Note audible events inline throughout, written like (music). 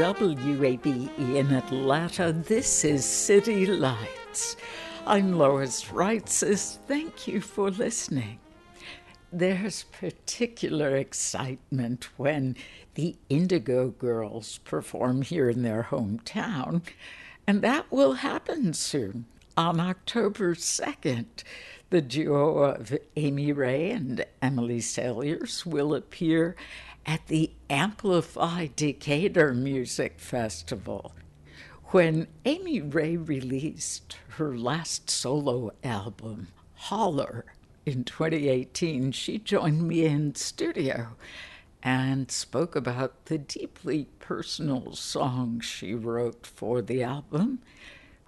WABE in Atlanta. This is City Lights. I'm Lois Reitzes. Thank you for listening. There's particular excitement when the Indigo Girls perform here in their hometown, and that will happen soon on October 2nd. The duo of Amy Ray and Emily Saliers will appear at the Amplify Decatur Music Festival. When Amy Ray released her last solo album, Holler, in 2018, she joined me in studio and spoke about the deeply personal songs she wrote for the album,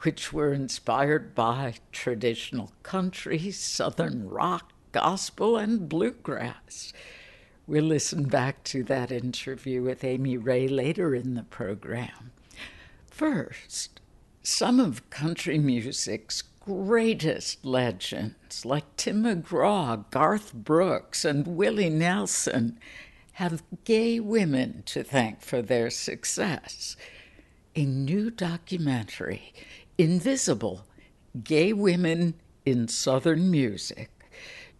which were inspired by traditional country, southern rock, gospel, and bluegrass. We'll listen back to that interview with Amy Ray later in the program. First, some of country music's greatest legends, like Tim McGraw, Garth Brooks, and Willie Nelson, have gay women to thank for their success. A new documentary, Invisible Gay Women in Southern Music,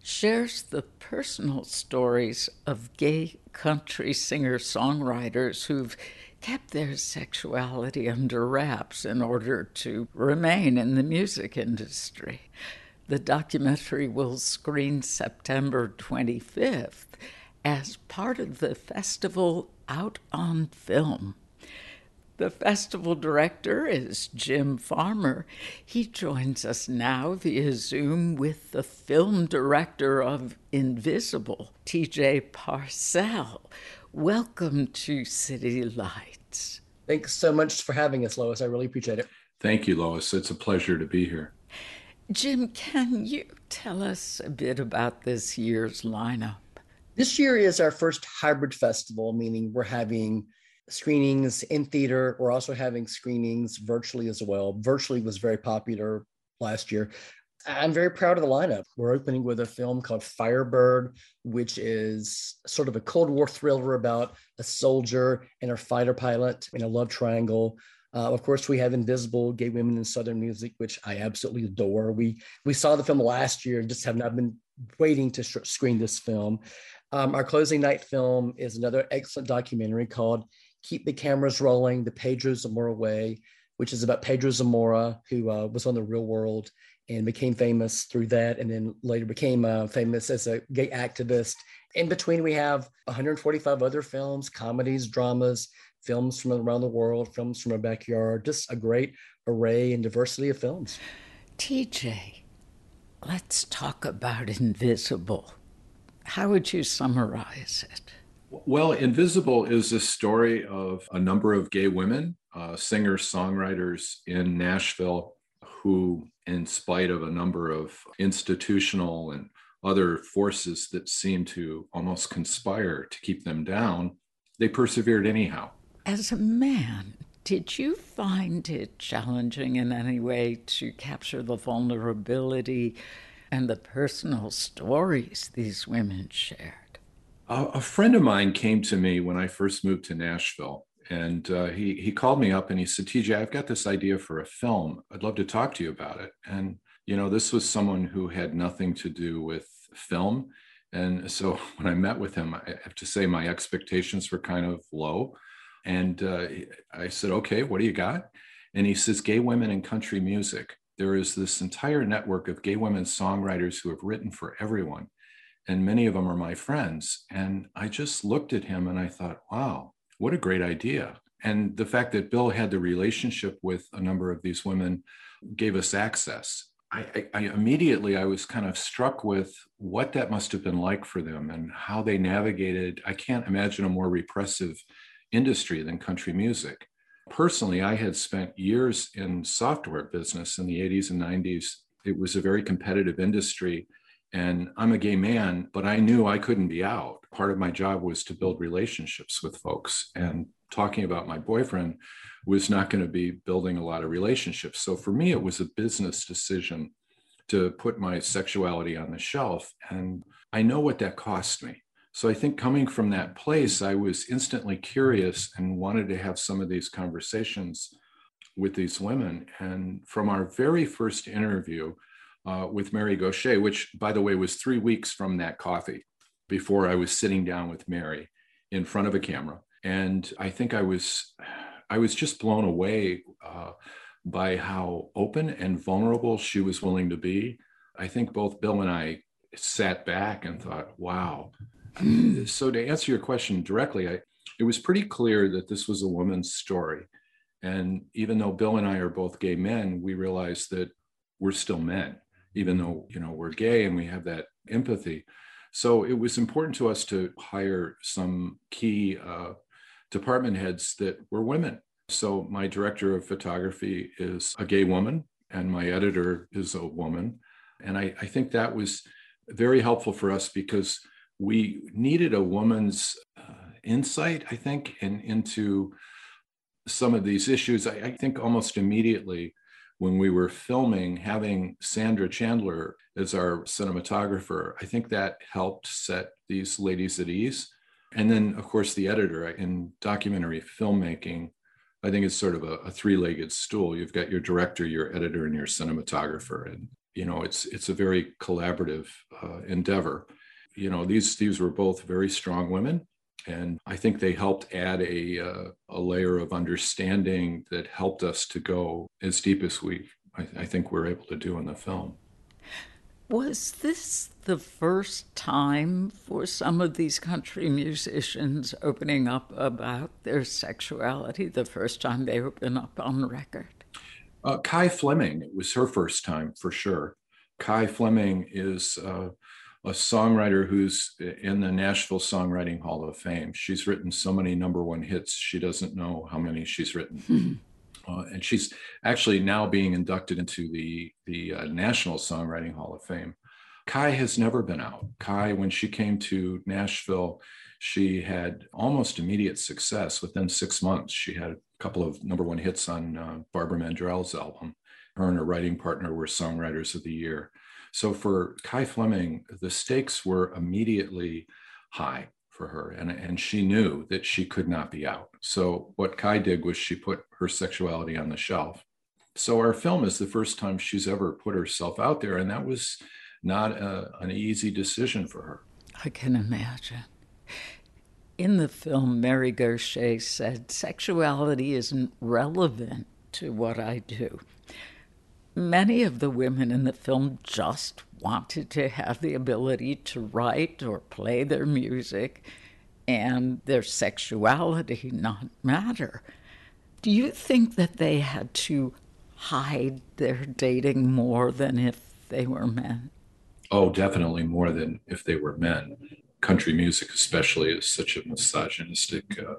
shares the personal stories of gay country singer songwriters who've kept their sexuality under wraps in order to remain in the music industry. The documentary will screen September 25th as part of the festival Out on Film. The festival director is Jim Farmer. He joins us now via Zoom with the film director of Invisible, TJ Parsell. Welcome to City Lights. Thanks so much for having us, Lois. I really appreciate it. Thank you, Lois. It's a pleasure to be here. Jim, can you tell us a bit about this year's lineup? This year is our first hybrid festival, meaning we're having screenings in theater. We're also having screenings virtually as well. Virtually was very popular last year. I'm very proud of the lineup. We're opening with a film called Firebird, which is sort of a Cold War thriller about a soldier and a fighter pilot in a love triangle. Uh, of course, we have Invisible Gay Women in Southern Music, which I absolutely adore. We we saw the film last year just have not been waiting to sh- screen this film. Um, our closing night film is another excellent documentary called Keep the Cameras Rolling, the Pedro Zamora Way, which is about Pedro Zamora, who uh, was on the real world and became famous through that, and then later became uh, famous as a gay activist. In between, we have 145 other films, comedies, dramas, films from around the world, films from our backyard, just a great array and diversity of films. TJ, let's talk about Invisible. How would you summarize it? Well, Invisible is a story of a number of gay women, uh, singers, songwriters in Nashville, who, in spite of a number of institutional and other forces that seem to almost conspire to keep them down, they persevered anyhow. As a man, did you find it challenging in any way to capture the vulnerability and the personal stories these women share? A friend of mine came to me when I first moved to Nashville, and uh, he he called me up and he said, "TJ, I've got this idea for a film. I'd love to talk to you about it." And You know, this was someone who had nothing to do with film. And so (laughs) when I met with him, I have to say my expectations were kind of low. And uh, I said, okay, what do you got? And he says, gay women in country music. There is this entire network of gay women songwriters who have written for everyone. And many of them are my friends. And I just looked at him and I thought, wow, what a great idea. And the fact that Bill had the relationship with a number of these women gave us access. I, I, immediately I was kind of struck with what that must have been like for them and how they navigated. I can't imagine a more repressive industry than country music. Personally, I had spent years in software business in the 80s and 90s. It was a very competitive industry. And I'm a gay man, but I knew I couldn't be out. Part of my job was to build relationships with folks. And talking about my boyfriend was not going to be building a lot of relationships. So for me, it was a business decision to put my sexuality on the shelf. And I know what that cost me. So I think coming from that place, I was instantly curious and wanted to have some of these conversations with these women. And from our very first interview uh, with Mary Gauthier, which by the way was three weeks from that coffee before I was sitting down with Mary in front of a camera. And I think I was, I was just blown away uh, by how open and vulnerable she was willing to be. I think both Bill and I sat back and thought, wow, (clears throat) so to answer your question directly, I, it was pretty clear that this was a woman's story. And even though Bill and I are both gay men, we realized that we're still men, even though you know we're gay and we have that empathy. So it was important to us to hire some key uh, department heads that were women. So my director of photography is a gay woman, and my editor is a woman. And I, I think that was very helpful for us because we needed a woman's uh, insight, I think, in, into some of these issues. I, I think almost immediately when we were filming, having Sandra Chandler as our cinematographer, I think that helped set these ladies at ease. And then, of course, the editor in documentary filmmaking, I think it's sort of a, a three-legged stool. You've got your director, your editor, and your cinematographer, and you know it's it's a very collaborative uh, endeavor you know these these were both very strong women and i think they helped add a uh, a layer of understanding that helped us to go as deep as we I, I think we're able to do in the film. Was this the first time for some of these country musicians opening up about their sexuality the first time they open up on record? Uh, Kye Fleming it was her first time for sure. Kye Fleming is uh, a songwriter who's in the Nashville Songwriting Hall of Fame. She's written so many number one hits, she doesn't know how many she's written. Hmm. Uh, and she's actually now being inducted into the, the uh, National Songwriting Hall of Fame. Kye has never been out. Kye, when she came to Nashville, she had almost immediate success. Within six months, she had a couple of number one hits on uh, Barbara Mandrell's album. Her and her writing partner were Songwriters of the Year. So for Kye Fleming, the stakes were immediately high for her, and, and she knew that she could not be out. So what Kye did was she put her sexuality on the shelf. So our film is the first time she's ever put herself out there, and that was not a, an easy decision for her. I can imagine. In the film, Mary Gauthier said, Sexuality isn't relevant to what I do. Many of the women in the film just wanted to have the ability to write or play their music and their sexuality not matter. Do you think that they had to hide their dating more than if they were men? Oh, definitely more than if they were men. Country music, especially, is such a misogynistic uh,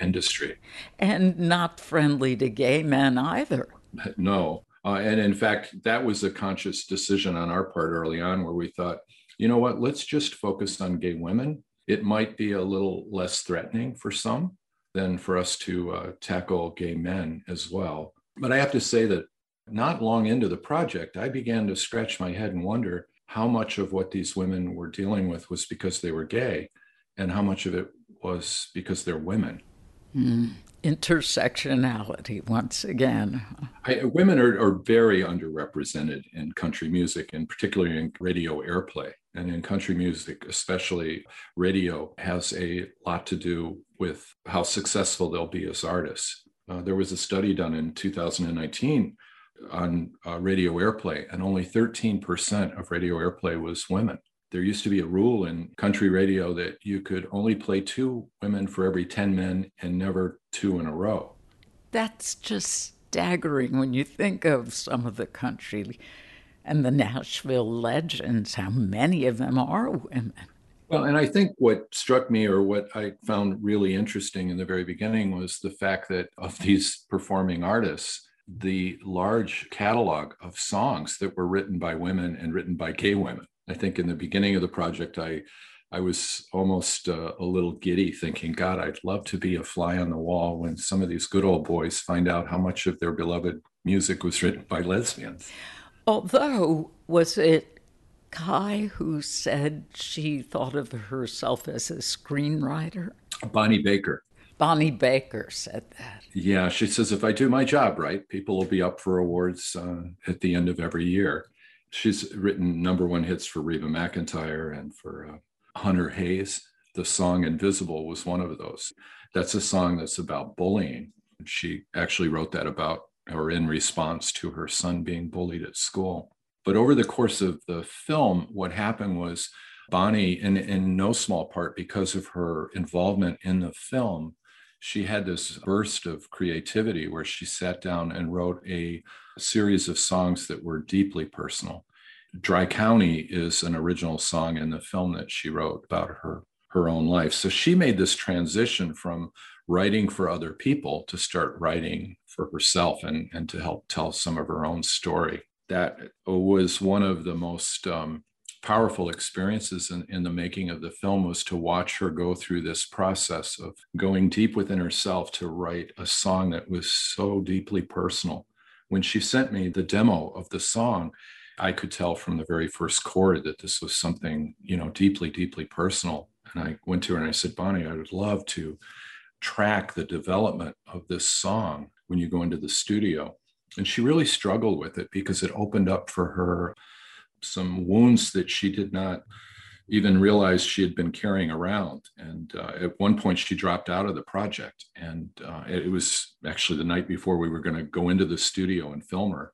industry. And not friendly to gay men either. No. Uh, and in fact, that was a conscious decision on our part early on where we thought, you know what, let's just focus on gay women. It might be a little less threatening for some than for us to uh, tackle gay men as well. But I have to say that not long into the project, I began to scratch my head and wonder how much of what these women were dealing with was because they were gay and how much of it was because they're women. Mm. Intersectionality once again. I, women are, are very underrepresented in country music, and particularly in radio airplay. And in country music, especially, radio has a lot to do with how successful they'll be as artists. Uh, there was a study done in 2019 on uh, radio airplay, and only 13% of radio airplay was women there used to be a rule in country radio that you could only play two women for every 10 men and never two in a row. That's just staggering when you think of some of the country and the Nashville legends, how many of them are women. Well, and I think what struck me or what I found really interesting in the very beginning was the fact that of these performing artists, the large catalog of songs that were written by women and written by gay women. I think in the beginning of the project, I I was almost uh, a little giddy, thinking, God, I'd love to be a fly on the wall when some of these good old boys find out how much of their beloved music was written by lesbians. Although, was it Kye who said she thought of herself as a screenwriter? Bonnie Baker. Bonnie Baker said that. Yeah, she says if I do my job right, people will be up for awards uh, at the end of every year she's written number one hits for Reba McEntire and for uh, Hunter Hayes. The song Invisible was one of those. That's a song that's about bullying. She actually wrote that about or in response to her son being bullied at school. But over the course of the film, what happened was Bonnie, in, in no small part because of her involvement in the film, she had this burst of creativity where she sat down and wrote a series of songs that were deeply personal. Dry County is an original song in the film that she wrote about her her own life. So she made this transition from writing for other people to start writing for herself and, and to help tell some of her own story. That was one of the most um, powerful experiences in, in the making of the film was to watch her go through this process of going deep within herself to write a song that was so deeply personal. When she sent me the demo of the song, I could tell from the very first chord that this was something, you know, deeply, deeply personal. And I went to her and I said, Bonnie, I would love to track the development of this song when you go into the studio. And she really struggled with it because it opened up for her some wounds that she did not even realize she had been carrying around. And uh, at one point, she dropped out of the project. And uh, it, was actually the night before we were going to go into the studio and film her.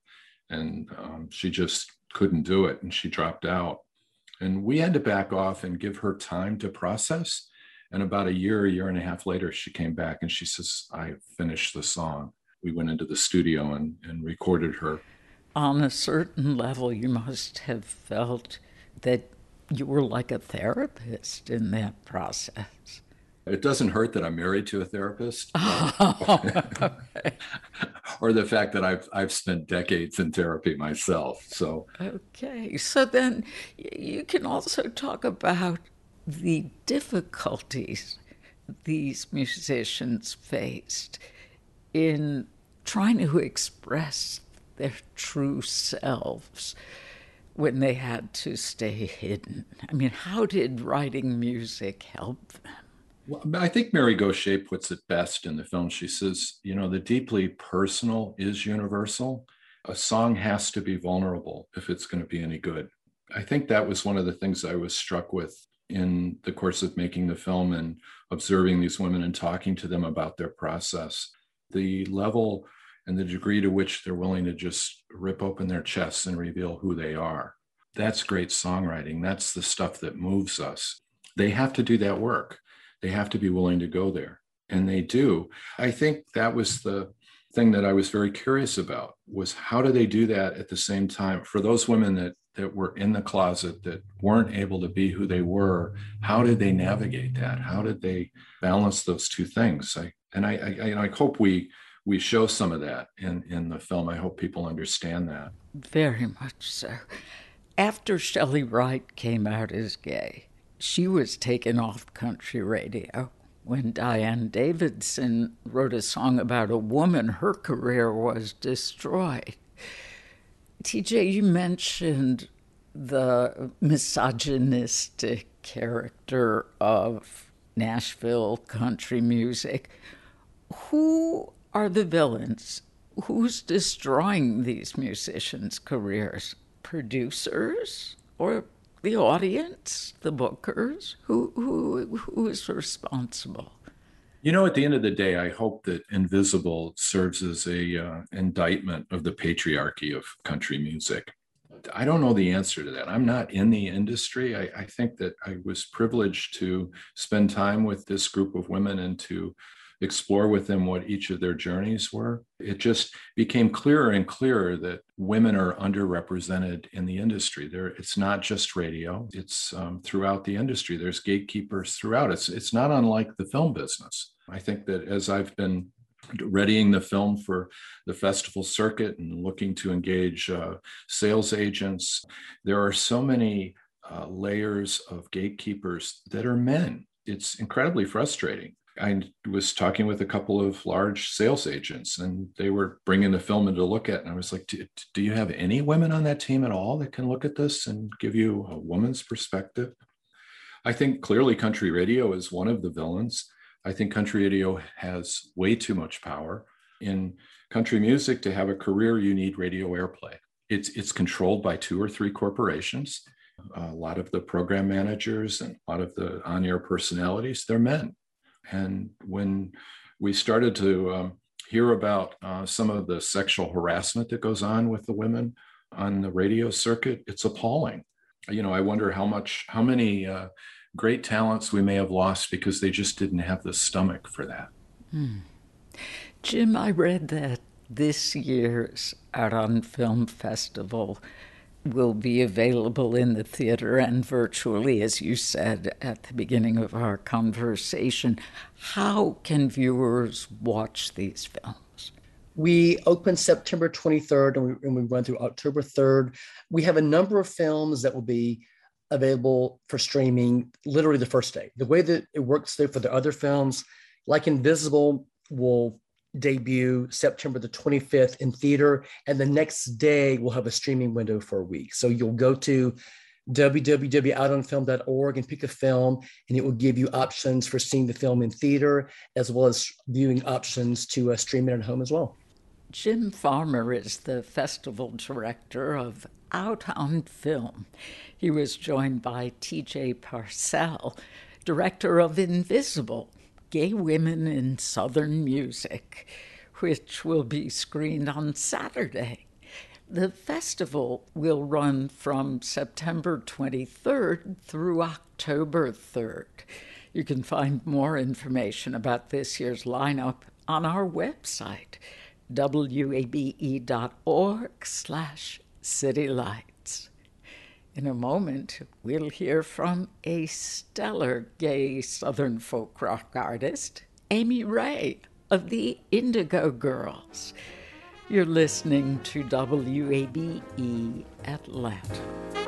And um, she just couldn't do it and she dropped out. And we had to back off and give her time to process. And about a year, a year and a half later, she came back and she says, I finished the song. We went into the studio and, and recorded her on a certain level, you must have felt that you were like a therapist in that process. It doesn't hurt that I'm married to a therapist, (laughs) oh, or the fact that I've I've spent decades in therapy myself. So okay, so then you can also talk about the difficulties these musicians faced in trying to express their true selves when they had to stay hidden. I mean, how did writing music help them? Well, I think Mary Gauthier puts it best in the film. She says, you know, the deeply personal is universal. A song has to be vulnerable if it's going to be any good. I think that was one of the things I was struck with in the course of making the film and observing these women and talking to them about their process. The level and the degree to which they're willing to just rip open their chests and reveal who they are. That's great songwriting. That's the stuff that moves us. They have to do that work. They have to be willing to go there. And they do. I think that was the thing that I was very curious about was how do they do that at the same time for those women that that were in the closet that weren't able to be who they were how did they navigate that how did they balance those two things I, and I, I, I hope we we show some of that in, in the film. I hope people understand that. Very much so. After Chely Wright came out as gay, she was taken off country radio. When Dianne Davidson wrote a song about a woman, her career was destroyed. TJ, you mentioned the misogynistic character of Nashville country music. Who are the villains? Who's destroying these musicians' careers? Producers or the audience, the bookers? Who who who is responsible? You know, at the end of the day, I hope that Invisible serves as a uh, indictment of the patriarchy of country music. I don't know the answer to that. I'm not in the industry. I, I, think that I was privileged to spend time with this group of women and to explore with them what each of their journeys were. It just became clearer and clearer that women are underrepresented in the industry. There, it's not just radio; it's um, throughout the industry. There's gatekeepers throughout. It's it's not unlike the film business. I think that as I've been readying the film for the festival circuit and looking to engage uh, sales agents. There are so many uh, layers of gatekeepers that are men. It's incredibly frustrating. I was talking with a couple of large sales agents and they were bringing the film in to look at. And I was like, do, you have any women on that team at all that can look at this and give you a woman's perspective? I think clearly country radio is one of the villains. I think country radio has way too much power. In country music, to have a career, you need radio airplay. It's, it's controlled by two or three corporations. A lot of the program managers and a lot of the on air personalities, they're men. And when we started to um, hear about uh, some of the sexual harassment that goes on with the women on the radio circuit, it's appalling. You know, I wonder how much, how many uh, great talents we may have lost because they just didn't have the stomach for that. Hmm. Jim, I read that this year's on Film Festival will be available in the theater and virtually, as you said at the beginning of our conversation. How can viewers watch these films? We open September 23rd and we, and we run through October 3rd. We have a number of films that will be available for streaming literally the first day. The way that it works there for the other films, like Invisible, will debut September the 25th in theater, and the next day we'll have a streaming window for a week. So you'll go to www.outonfilm.org and pick a film, and it will give you options for seeing the film in theater as well as viewing options to uh, stream it at home as well. Jim Farmer is the festival director of Out on Film. He was joined by TJ Parsell, director of Invisible Gay Women in Southern Music, which will be screened on Saturday. The festival will run from September 23rd through October 3rd. You can find more information about this year's lineup on our website, wabe.org slash citylights. In a moment, we'll hear from a stellar gay Southern folk rock artist, Amy Ray of the Indigo Girls. You're listening to WABE Atlanta.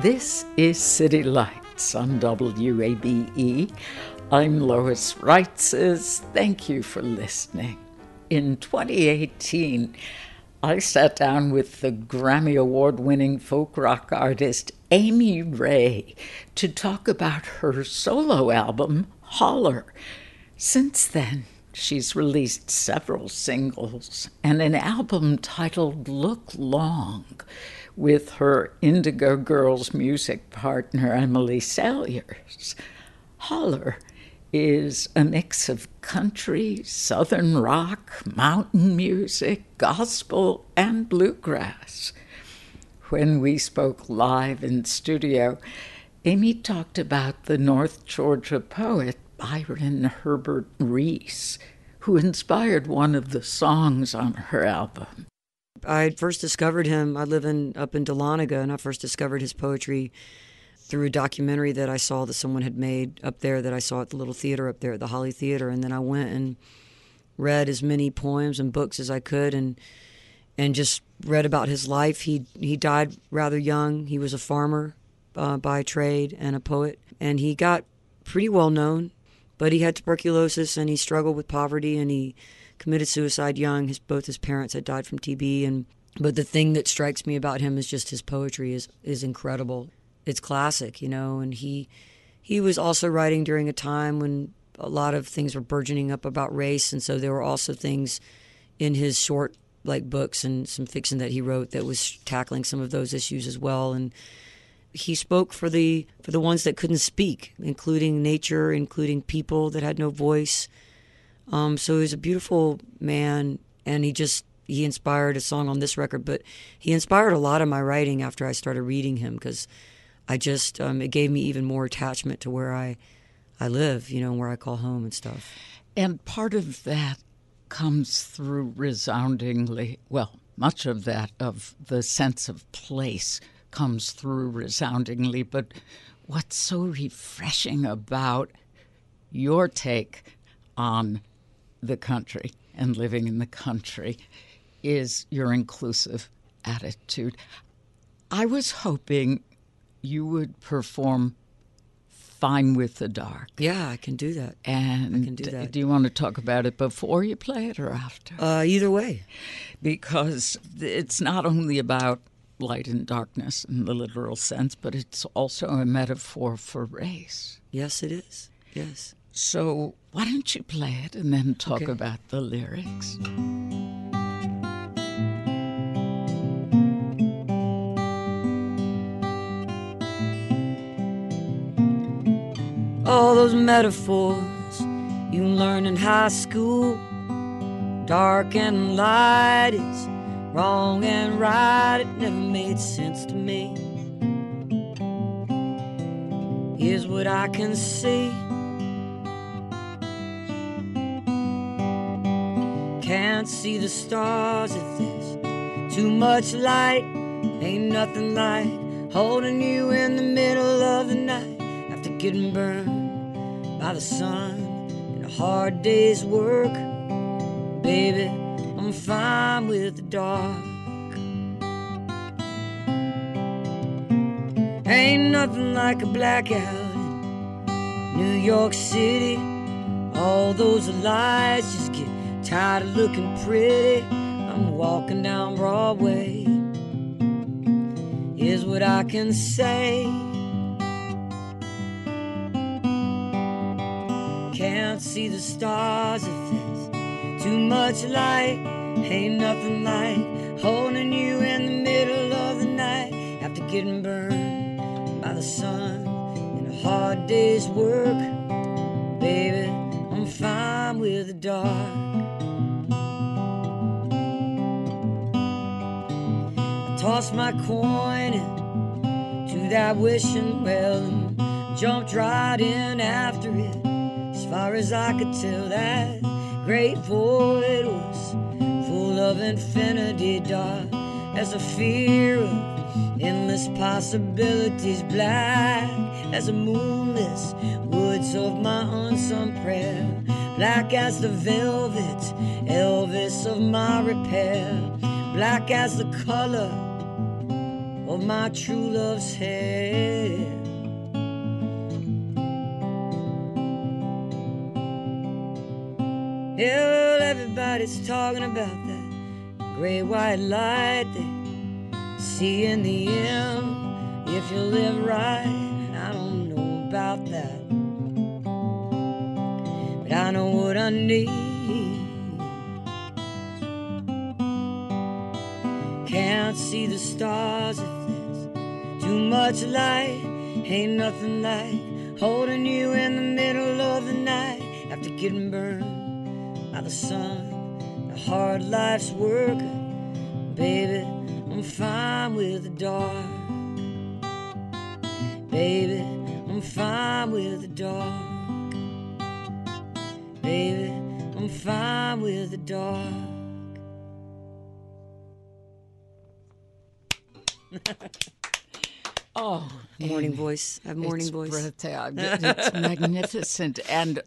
This is City Lights on WABE. I'm Lois Reitzes. Thank you for listening. In 2018, I sat down with the Grammy Award winning folk rock artist Amy Ray to talk about her solo album, Holler. Since then, she's released several singles and an album titled Look Long with her Indigo Girls music partner, Emily Saliers. Holler is a mix of country, southern rock, mountain music, gospel, and bluegrass. When we spoke live in studio, Amy talked about the North Georgia poet Byron Herbert Reece, who inspired one of the songs on her album. I first discovered him. I live in up in Dahlonega, and I first discovered his poetry through a documentary that I saw that someone had made up there that I saw at the little theater up there at the Holly Theater, and then I went and read as many poems and books as I could, and and just read about his life. He he died rather young. He was a farmer uh, by trade and a poet, and he got pretty well known, but he had tuberculosis and he struggled with poverty and he committed suicide young. His both his parents had died from TB, and but the thing that strikes me about him is just his poetry is is incredible it's classic, you know. And he he was also writing during a time when a lot of things were burgeoning up about race, and so there were also things in his short like books and some fiction that he wrote that was tackling some of those issues as well. And he spoke for the for the ones that couldn't speak, including nature, including people that had no voice. Um, so he was a beautiful man, and he just he inspired a song on this record, but he inspired a lot of my writing after I started reading him because I just um, it gave me even more attachment to where I I live, you know, where I call home and stuff. And part of that comes through resoundingly, well, much of that of the sense of place comes through resoundingly, but what's so refreshing about your take on the country and living in the country is your inclusive attitude. I was hoping you would perform Fine with the Dark. Yeah, I can do that. And I can do that. Do you want to talk about it before you play it or after? Uh, either way. Because it's not only about light and darkness in the literal sense, but it's also a metaphor for race. Yes, it is. Yes. So why don't you play it and then talk okay. about the lyrics? all those metaphors you learn in high school. Dark and light is wrong and right, it never made sense to me. Here's what I can see. Can't see the stars if there's too much light. Ain't nothing like holding you in the middle of the night after getting burned by the sun in a hard day's work. Baby, I'm fine with the dark. Ain't nothing like a blackout in New York City. All those lights tired of looking pretty. I'm walking down Broadway. Here's what I can say. can't see the stars if there's too much light. Ain't nothing like holding you in the middle of the night after getting burned by the sun in a hard day's work. Baby, I'm fine with the dark. Tossed my coin into that wishing well and jumped right in after it. As far as I could tell, that great void was full of infinity, dark as a fear of endless possibilities, black as the moonless woods of my unsung prayer, black as the velvet Elvis of my repair, black as the color of my true love's hair. Yeah, well, everybody's talking about that gray white light they see in the end. If you live right, I don't know about that, but I know what I need. Can't see the stars if there's too much light. Ain't nothing like holding you in the middle of the night after getting burned by the sun, the hard life's work. Baby, I'm fine with the dark. Baby, I'm fine with the dark. Baby, I'm fine with the dark. (laughs) Oh, Morning Amy, voice. I have morning it's voice. breathtaking. (laughs) It's magnificent. And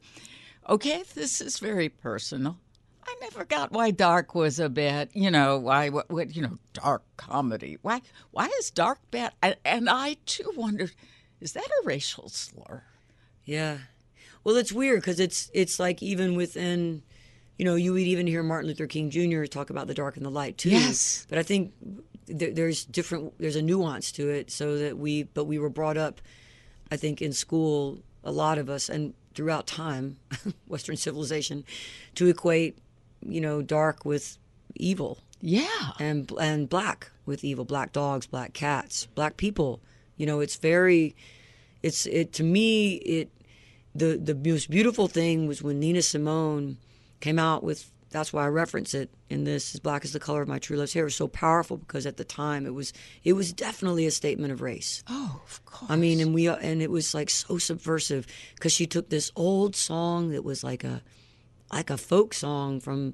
okay, this is very personal. I never got why dark was a bad, you know, why what, what you know, dark comedy. Why why is dark bad? And, and I too wondered, is that a racial slur? Yeah. Well, it's weird because it's it's like even within, you know, you would even hear Martin Luther King Jr. talk about the dark and the light too. Yes. But I think th- there's different. There's a nuance to it, so that we. But we were brought up, I think, in school, a lot of us, and throughout time, (laughs) Western civilization, to equate, you know, dark with evil Yeah. and and black with evil black dogs black cats black people you know it's very it's it to me it the the most beautiful thing was when Nina Simone came out with that's why I reference it in this as black is the color of my true love's hair. It was so powerful because at the time it was it was definitely a statement of race. Oh, of course. I mean, and we and it was like so subversive because she took this old song that was like a like a folk song from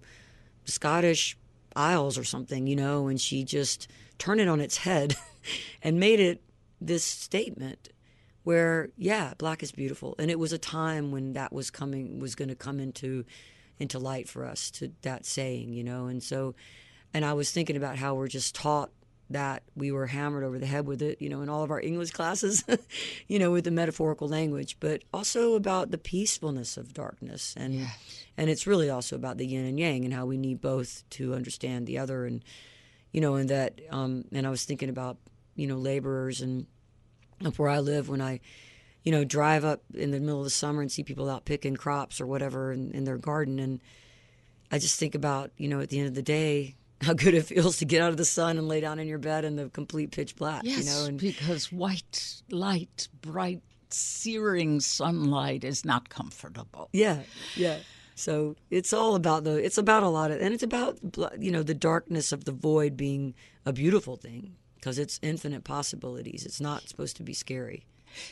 Scottish Isles or something, you know, and she just turned it on its head (laughs) and made it this statement where yeah, black is beautiful, and it was a time when that was coming was going to come into into light for us to that saying, you know, and so and I was thinking about how we're just taught that we were hammered over the head with it, you know, in all of our English classes, (laughs) you know, with the metaphorical language, but also about the peacefulness of darkness, and and it's really also about the yin and yang and how we need both to understand the other, and you know, and that, um, and I was thinking about you know laborers and up where I live when I you know, drive up in the middle of the summer and see people out picking crops or whatever in, in their garden. And I just think about, you know, at the end of the day, (laughs) how good it feels to get out of the sun and lay down in your bed in the complete pitch black, yes, you know, and because white light, bright, searing sunlight is not comfortable. yeah, yeah. So it's all about the, it's about a lot of, and it's about, you know, the darkness of the void being a beautiful thing because it's infinite possibilities. It's not supposed to be scary.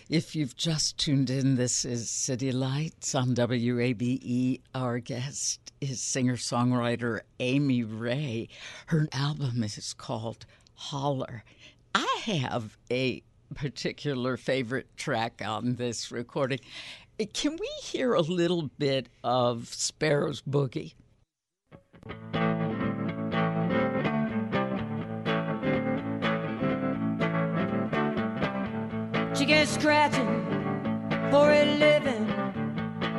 If you've just tuned in, this is City Lights on WABE. Our guest is singer songwriter Amy Ray. Her album is called Holler. I have a particular favorite track on this recording. Eh, can we hear a little bit of Sparrow's Boogie? Chicken scratching for a living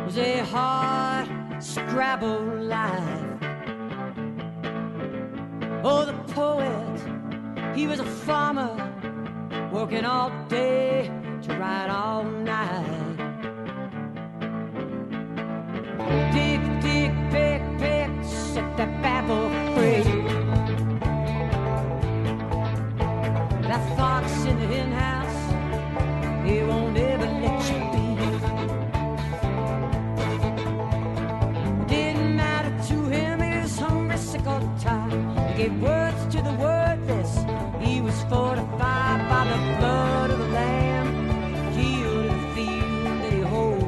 was a hard Scrabble life. Oh, the poet, he was a farmer, working all day to write all night. Dig, dig, pick, pick, set that babble free. That fox in the hen gave words to the wordless. He was fortified by the blood of the lamb, healed in the field that he.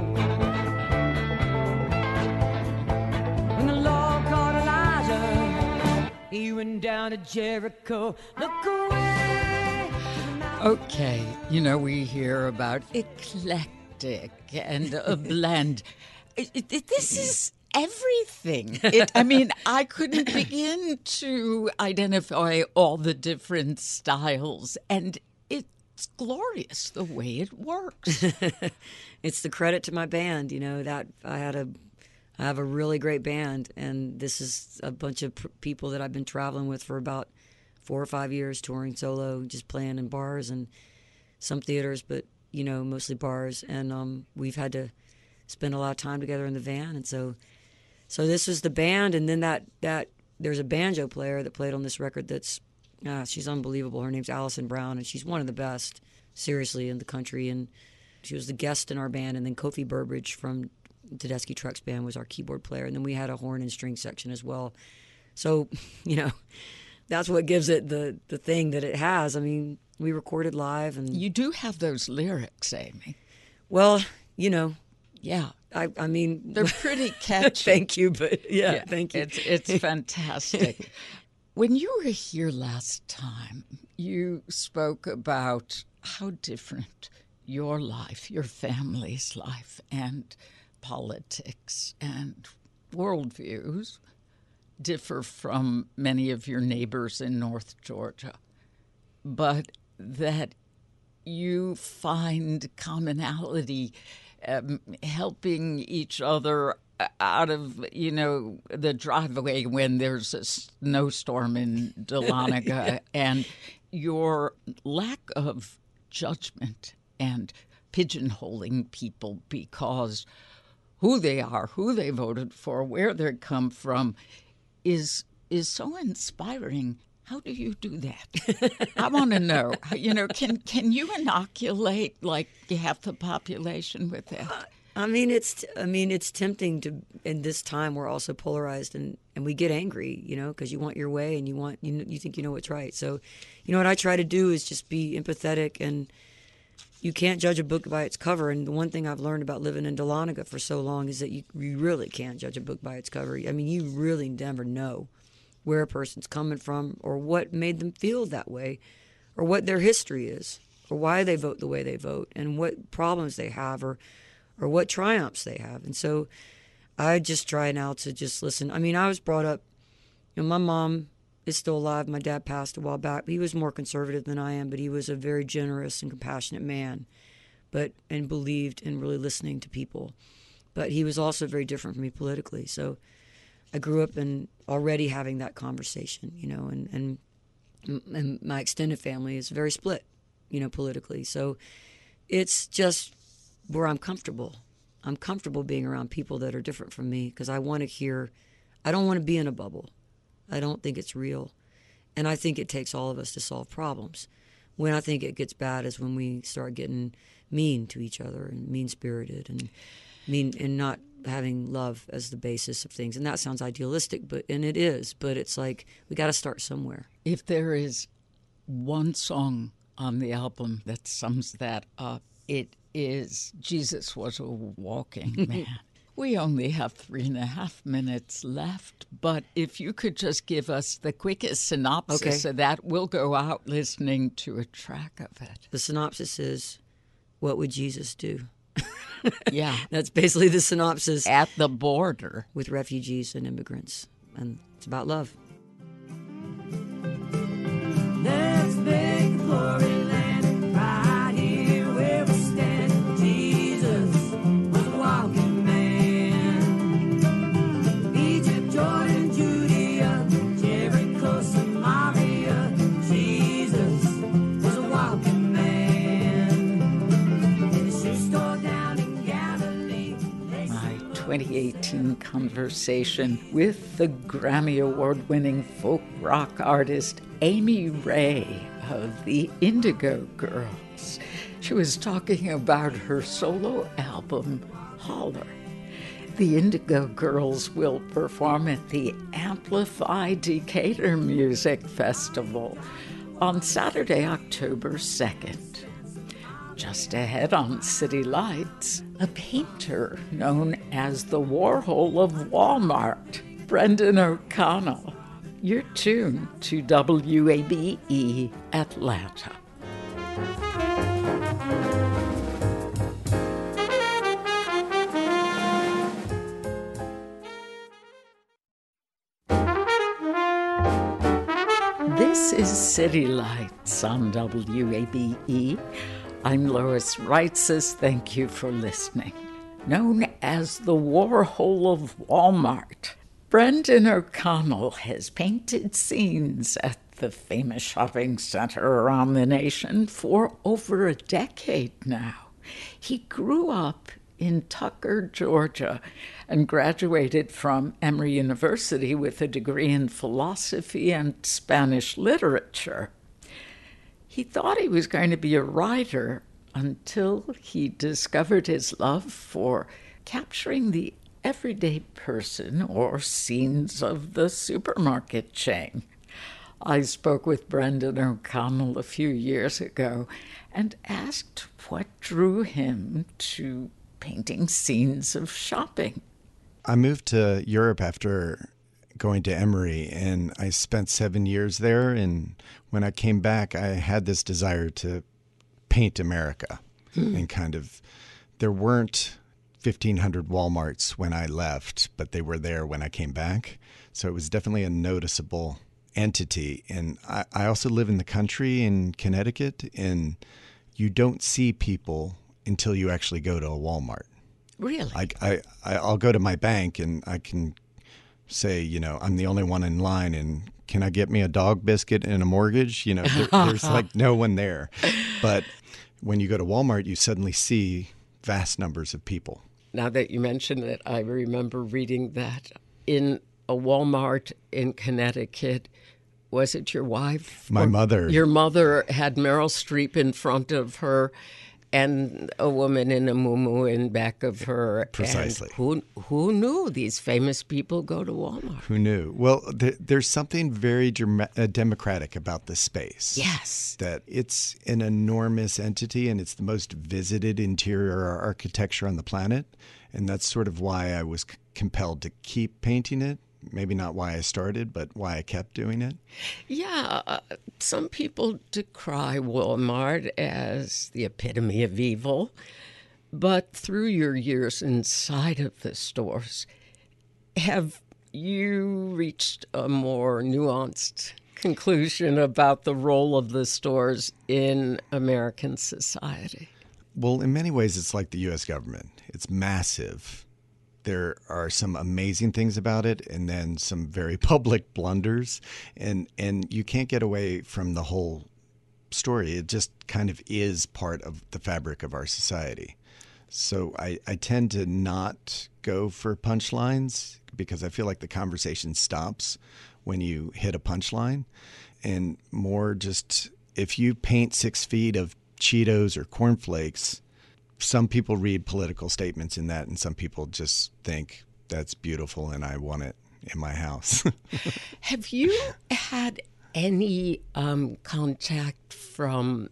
When the Lord called Elijah, he went down to Jericho. Look away. Okay, you know, we hear about eclectic and a (laughs) blend. It- it- this mm. is everything. It, I mean, I couldn't (laughs) begin to identify all the different styles, and it's glorious the way it works. (laughs) it's the credit to my band you know that i had a i have a really great band and this is a bunch of pr- people that i've been traveling with for about four or five years touring solo just playing in bars and some theaters but you know mostly bars. And um, we've had to spend a lot of time together in the van. And so so this was the band. And then that that there's a banjo player that played on this record that's uh, she's unbelievable. Her name's Alison Brown and she's one of the best seriously in the country. And she was the guest in our band. And then kofi burbridge from Tedeschi Trucks Band was our keyboard player, and then we had a horn and string section as well. So, (laughs) you know, that's what gives it the the thing that it has. I mean, we recorded live, and You do have those lyrics, Amy. well, you know, Yeah. I I mean, They're (laughs) pretty (laughs) catchy. thank you, but yeah, thank you. It's it's (laughs) fantastic. when you were here last time, you spoke about how different your life, your family's life, and politics and worldviews differ from many of your neighbors in North Georgia, but that you find commonality um, helping each other out of you know the driveway when there's a snowstorm in (laughs) Dahlonega and your lack of judgment and pigeonholing people because who they are, who they voted for, where they come from is is so inspiring. How do you do that? (laughs) I want to know. You know, can can you inoculate like half the population with that? Uh, I mean, it's I mean, it's tempting to in this time we're also polarized and and we get angry, you know, because you want your way and you want you know, you think you know what's right. So, you know what I try to do is just be empathetic and you can't judge a book by its cover. And the one thing I've learned about living in Dahlonega for so long is that you, you really can't judge a book by its cover. I mean, you really never know where a person's coming from or what made them feel that way or what their history is or why they vote the way they vote and what problems they have or or what triumphs they have. And so I just try now to just listen. I mean, I was brought up, you know, my mom is still alive. My dad passed a while back. He was more conservative than I am, but he was a very generous and compassionate man, but and believed in really listening to people. But he was also very different from me politically. So I grew up in already having that conversation, you know, and and and my extended family is very split, you know, politically. So it's just where I'm comfortable. I'm comfortable being around people that are different from me because I want to hear. I don't want to be in a bubble. I don't think it's real, and I think it takes all of us to solve problems. When I think it gets bad is when we start getting mean to each other and mean spirited and mean and not having love as the basis of things. And that sounds idealistic, but and it is. But it's like we got to start somewhere. If there is one song on the album that sums that up, it is Jesus was a walking (laughs) man. We only have three and a half minutes left, but if you could just give us the quickest synopsis Okay. of that, we'll go out listening to a track of it. The synopsis is, "What would Jesus do?" (laughs) Yeah. That's basically the synopsis At the border. with refugees and immigrants, and it's about love. Conversation with the Grammy Award winning folk rock artist Amy Ray of the Indigo Girls. She was talking about her solo album, Holler. The Indigo Girls will perform at the Amplify Decatur Music Festival on Saturday, October 2nd. Just ahead on City Lights, a painter known as the Warhol of Walmart, Brendan O'Connell. You're tuned to WABE Atlanta. This is City Lights on WABE. I'm Lois Reitzes. Thank you for listening. Known as the Warhol of Walmart, Brendan O'Connell has painted scenes at the famous shopping center around the nation for over a decade now. He grew up in Tucker, Georgia, and graduated from Emory University with a degree in philosophy and Spanish literature. He thought he was going to be a writer until he discovered his love for capturing the everyday person or scenes of the supermarket chain. I spoke with Brendan O'Connell a few years ago and asked what drew him to painting scenes of shopping. I moved to Europe after going to Emory, and I spent seven years there. And when I came back, I had this desire to paint America hmm. and kind of. There weren't 1,500 Walmarts when I left, but they were there when I came back. So it was definitely a noticeable entity. And I, I also live in the country in Connecticut, and you don't see people until you actually go to a Walmart. Really? I, I- I'll go to my bank and I can say, you know, I'm the only one in line and can I get me a dog biscuit and a mortgage? You know, there, there's like no one there. But when you go to Walmart, you suddenly see vast numbers of people. Now that you mention it, I remember reading that in a Walmart in Connecticut. Was it your wife? My mother. Your mother had Meryl Streep in front of her and a woman in a muumuu in back of her. And Precisely. who, who knew these famous people go to Walmart? Who knew? Well, there, there's something very drama- uh, democratic about this space. Yes. That it's an enormous entity and it's the most visited interior architecture on the planet. And that's sort of why I was c- compelled to keep painting it. Maybe not why I started, but why I kept doing it. Yeah, uh, some people decry Walmart as the epitome of evil, but through your years inside of the stores, have you reached a more nuanced conclusion about the role of the stores in American society? Well, in many ways, it's like the U.S. government. It's massive. There are some amazing things about it, and then some very (laughs) public blunders, and and you can't get away from the whole story. It just kind of is part of the fabric of our society. So I, I tend to not go for punchlines because I feel like the conversation stops when you hit a punchline, and more just if you paint six feet of Cheetos or cornflakes, some people read political statements in that, and some people just think that's beautiful and I want it in my house. (laughs) Have you had any um, contact from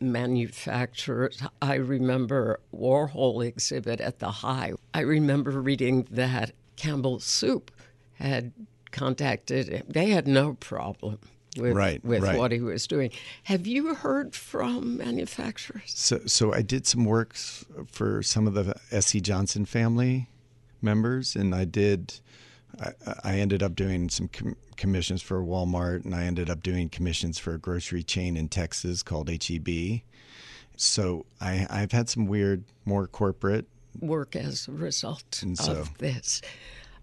manufacturers? I remember Warhol exhibit at the High. I remember reading that Campbell Soup had contacted. They had no problem with, Right, with right. what he was doing. Have you heard from manufacturers? So, so I did some work for some of the S.C. Johnson family members, and I did. I, I ended up doing some com- commissions for Walmart, and I ended up doing commissions for a grocery chain in Texas called HEB. So I, I've had some weird, more corporate. work as a result so- of this.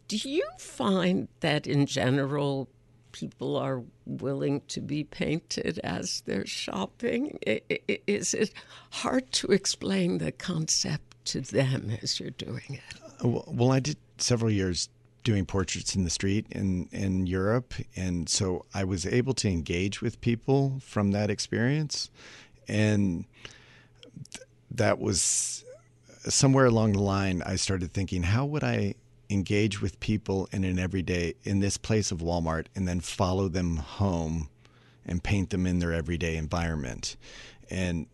Do you find that in general people are willing to be painted as they're shopping? Is it hard to explain the concept to them as you're doing it? Well, well, I did several years doing portraits in the street in, in Europe. And so I was able to engage with people from that experience. And th- that was somewhere along the line, I started thinking, how would I engage with people in an everyday, in this place of Walmart, and then follow them home and paint them in their everyday environment? And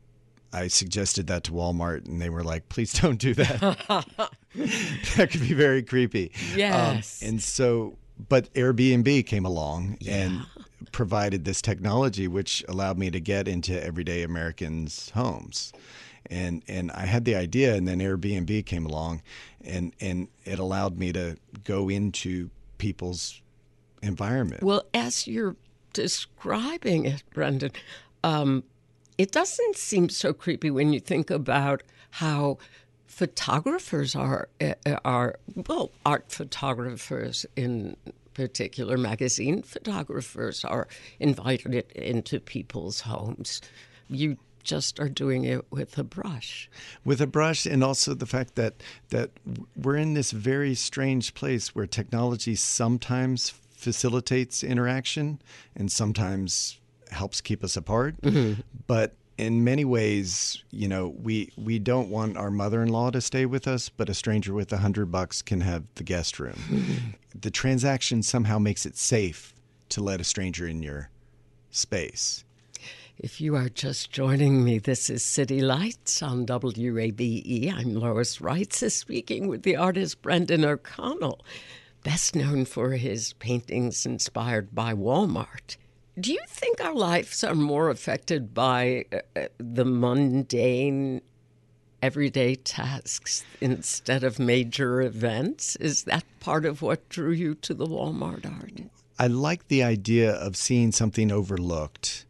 I suggested that to Walmart, and they were like, please (laughs) don't do that (laughs) that could be very creepy. Yes. Um, and so, but Airbnb came along and provided this technology, which allowed me to get into everyday Americans' homes. And and I had the idea, and then Airbnb came along, and and it allowed me to go into people's environment. Well, as you're describing it, Brendan, um, it doesn't seem so creepy when you think about how photographers are uh, are well, art photographers in particular, magazine photographers are invited into people's homes. You just are doing it with a brush. with a brush and also the fact that that we're in this very strange place where technology sometimes facilitates interaction and sometimes helps keep us apart mm-hmm. but in many ways, you know, we we don't want our mother-in-law to stay with us, but a stranger with a hundred bucks can have the guest room. Mm-hmm. the transaction somehow makes it safe to let a stranger in your space. If you are just joining me, this is City Lights on WABE. I'm Lois Reitzes speaking with the artist Brendan O'Connell, best known for his paintings inspired by Walmart. Do you think our lives are more affected by uh, uh, the mundane, everyday tasks instead of major events? Is that part of what drew you to the Walmart art? I like the idea of seeing something overlooked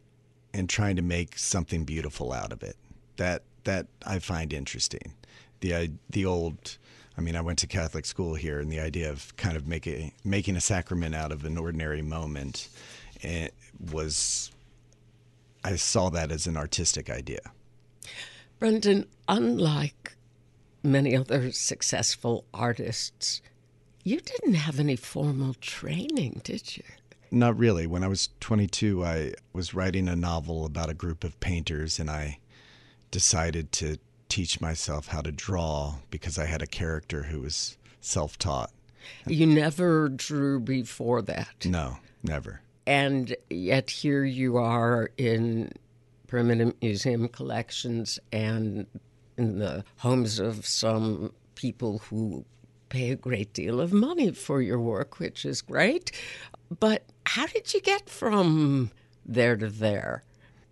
and trying to make something beautiful out of it. That that I find interesting. The the old I mean, I went to Catholic school here, and the idea of kind of making making a sacrament out of an ordinary moment eh, was I saw that as an artistic idea. Brendan, unlike many other successful artists, you didn't have any formal training, did you? Not really. When I was 22, I was writing a novel about a group of painters, and I decided to teach myself how to draw because I had a character who was self taught. You never drew before that. No, never. And yet here you are in permanent museum collections and in the homes of some people who pay a great deal of money for your work, which is great. But how did you get from there to there?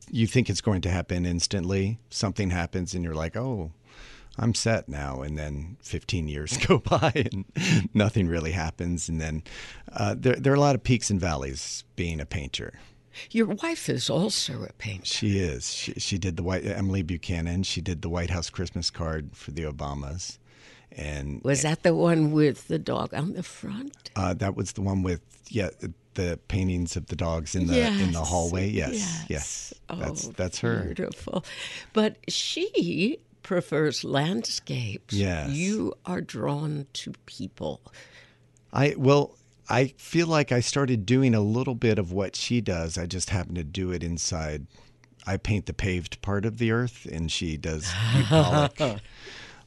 You think it's going to happen instantly. Something happens, and you're like, oh, I'm set now. And then 15 (laughs) years go by, and nothing really happens. And then uh, there, there are a lot of peaks and valleys being a painter. Your wife is also a painter. She is. She, she did the white Emily Buchanan. She did the White House Christmas card for the Obamas, and Was that the one with the dog on the front? uh, that was the one with yeah the paintings of the dogs in the in the hallway. Yes, yes. yes, that's Oh, that's her. Beautiful. But she prefers landscapes. Yes. You are drawn to people. I well, I feel like I started doing a little bit of what she does. I just happen to do it inside. I paint the paved part of the earth, and she does (laughs) bucolic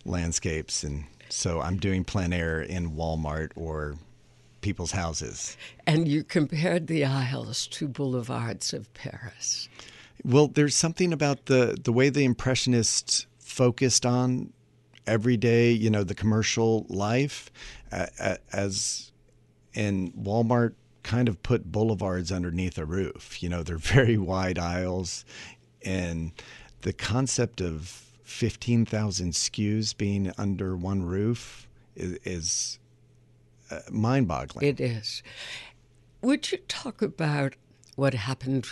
landscapes, and so I'm doing plein air in Walmart or people's houses. And you compared the aisles to boulevards of Paris. Well, there's something about the the way the impressionists focused on everyday, you know, the commercial life, uh, as in Walmart kind of put boulevards underneath a roof. You know, they're (laughs) very wide aisles, and the concept of fifteen thousand SKUs being under one roof is, is uh, mind-boggling. It is. Would you talk about what happened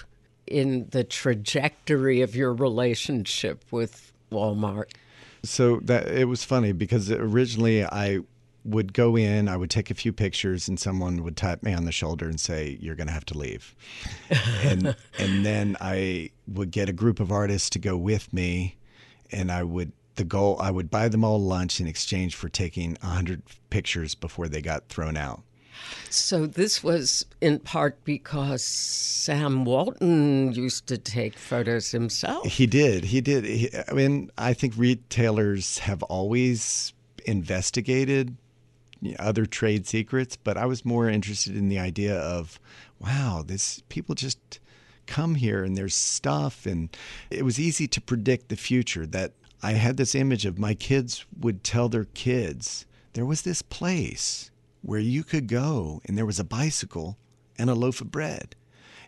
in the trajectory of your relationship with Walmart? So that it was funny because originally I would go in, I would take a few pictures, and someone would tap me on the shoulder and say, "You're going to have to leave," (laughs) and and then I would get a group of artists to go with me, and I would the goal I would buy them all lunch in exchange for taking hundred pictures before they got thrown out. So this was in part because Sam Walton used to take photos himself. He did. He did. He, I mean, I think retailers have always investigated other trade secrets, but I was more interested in the idea of, wow, this people just come here and there's stuff, and it was easy to predict the future. That I had this image of my kids would tell their kids there was this place where you could go, and there was a bicycle and a loaf of bread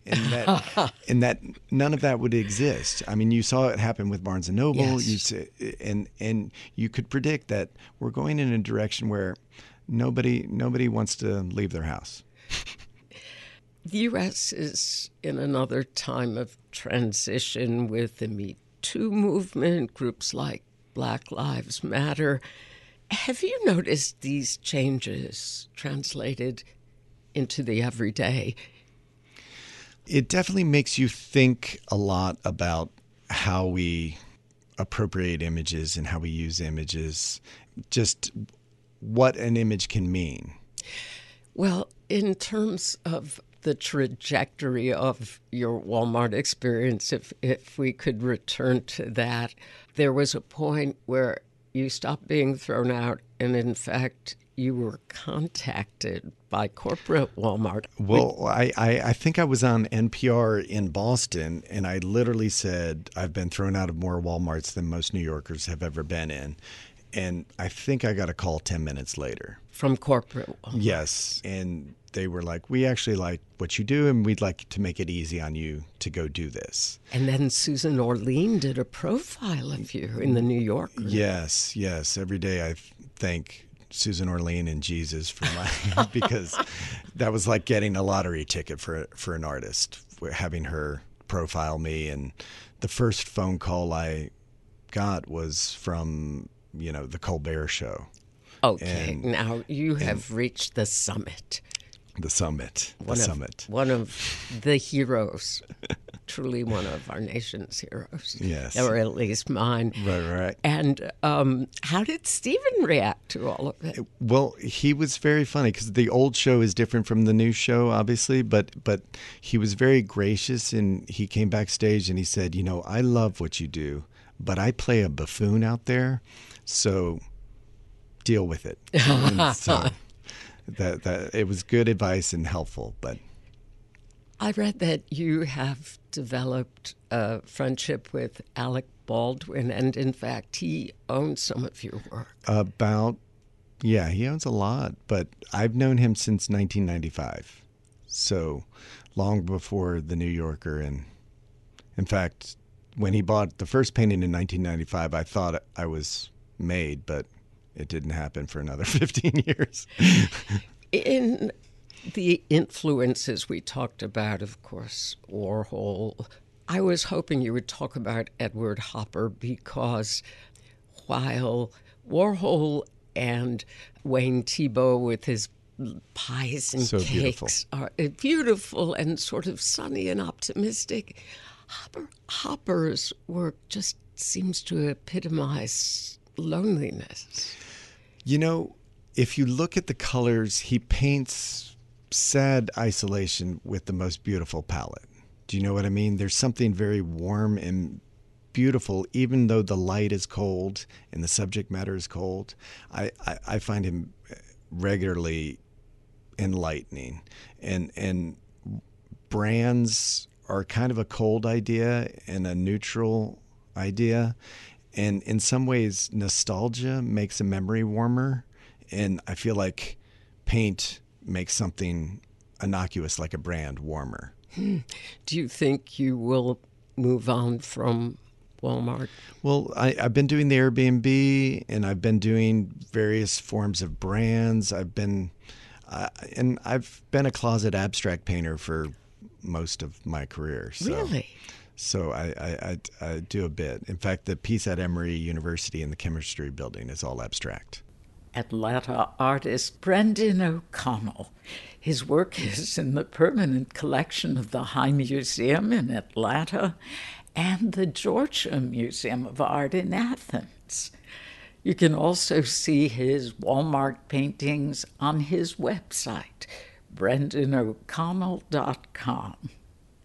and that (laughs) and that none of that would exist. I mean, you saw it happen with Barnes and Noble. Yes. You and and you could predict that we're going in a direction where nobody nobody wants to leave their house. (laughs) The U.S. is in another time of transition with the Me Too movement, groups like Black Lives Matter. Have you noticed these changes translated into the everyday? It definitely makes you think a lot about how we appropriate images and how we use images, just what an image can mean. Well, in terms of the trajectory of your Walmart experience, if if we could return to that. There was a point where you stopped being thrown out, and in fact, you were contacted by corporate Walmart. Well, I, I, I think I was on NPR in Boston, and I literally said, I've been thrown out of more Walmarts than most New Yorkers have ever been in. And I think I got a call 10 minutes later. from corporate Walmart. Yes. And they were like, We actually like what you do, and we'd like to make it easy on you to go do this. And then Susan Orlean did a profile of you in the New Yorker. Yes, yes. Every day I thank Susan Orlean and Jesus for my (laughs) because that was like getting a lottery ticket for for an artist, having her profile me. And the first phone call I got was from you know the Colbert Show, Okay, And- now you have reached the summit. The summit, the of, summit. One of the heroes. (laughs) Truly one of our nation's heroes. Yes. Or at least mine. Right, right. And um, how did Stephen react to all of it? Well, he was very funny because the old show is different from the new show, obviously. But but he was very gracious, and he came backstage and he said, "You know, I love what you do, but I play a buffoon out there, so deal with it." (laughs) So that that it was good advice and helpful, but I read that you have developed a friendship with Alec Baldwin, and in fact, he owns some of your work. about yeah, he owns a lot, but I've known him since 1995, so long before the New Yorker. And in fact, when he bought the first painting in 1995, I thought I was made, but it didn't happen for another (laughs) 15 years. In the influences we talked about, of course, Warhol, I was hoping you would talk about Edward Hopper because while Warhol and Wayne Thiebaud with his pies and So cakes beautiful. are beautiful and sort of sunny and optimistic, Hopper, Hopper's work just seems to epitomize loneliness. You know, if you look at the colors, he paints sad isolation with the most beautiful palette. Do you know what I mean? There's something very warm and beautiful, even though the light is cold and the subject matter is cold. I, I, I find him eh, regularly enlightening. And, and brands are kind of a cold idea and a neutral idea. And in some ways, nostalgia makes a memory warmer. And I feel like paint makes something innocuous like a brand warmer. Do you think you will move on from Walmart? Well, I, I've been doing the Airbnb and I've been doing various forms of brands. I've been, uh, and I've been a closet abstract painter for most of my career. So, Really? So I, I, I, I do a bit. In fact, the piece at Emory University in the chemistry building is all abstract. Atlanta artist Brendan O'Connell. His work is in the permanent collection of the High Museum in Atlanta and the Georgia Museum of Art in Athens. You can also see his Walmart paintings on his website, brendano'connell.com.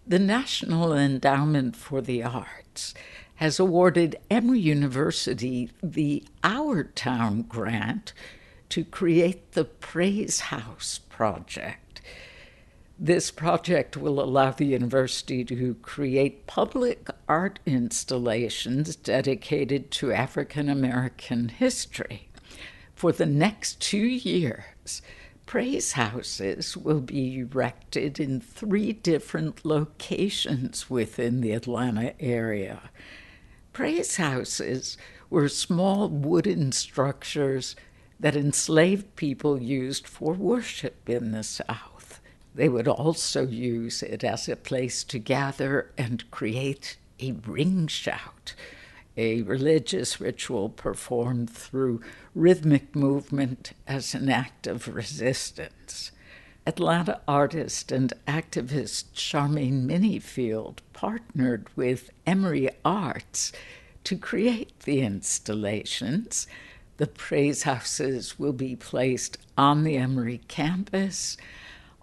The National Endowment for the Arts has awarded Emory University the Our Town grant to create the Praise House project. This project will allow the university to create public art installations dedicated to African American history. For the next two years, praise houses will be erected in three different locations within the Atlanta area. Praise houses were small wooden structures that enslaved people used for worship in the South. They would also use it as a place to gather and create a ring shout, a religious ritual performed through rhythmic movement as an act of resistance. Atlanta artist and activist Charmaine Minifield partnered with Emory Arts to create the installations. The praise houses will be placed on the Emory campus,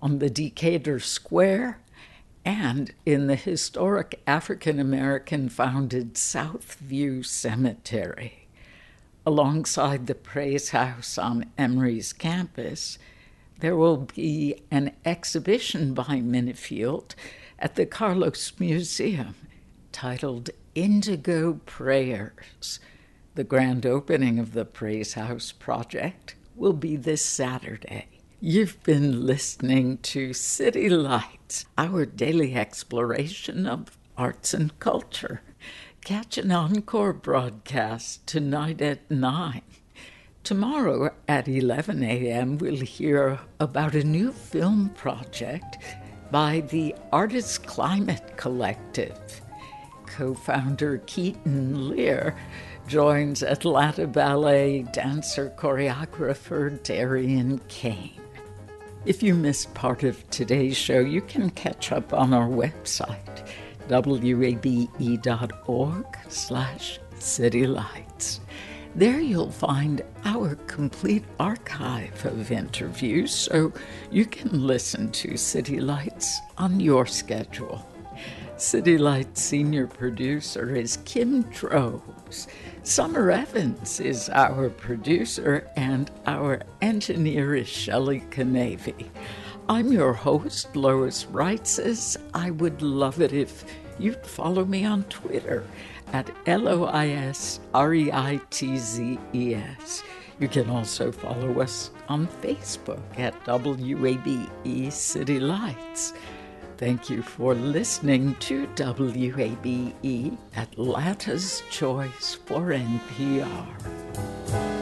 on the Decatur Square and in the historic African American founded Southview Cemetery. Alongside the Praise House on Emory's campus, there will be an exhibition by Minifield at the Carlos Museum titled Indigo Prayers. The grand opening of the Praise House project will be this Saturday. You've been listening to City Lights, our daily exploration of arts and culture. Catch an encore broadcast tonight at 9. Tomorrow at 11 a.m., we'll hear about a new film project by the Artists Climate Collective. Co founder Keaton Lear joins Atlanta Ballet dancer choreographer Darian Kane. If you missed part of today's show, you can catch up on our website, wabe.org slash citylights. There you'll find our complete archive of interviews so you can listen to City Lights on your schedule. City Lights senior producer is Kim Drobes. Summer Evans is our producer, and our engineer is Shelley Canavy. I'm your host, Lois Reitzes. I would love it if you'd follow me on Twitter at L O I S R E I T Z E S. You can also follow us on Facebook at WABE City Lights. Thank you for listening to WABE, Atlanta's Choice for NPR.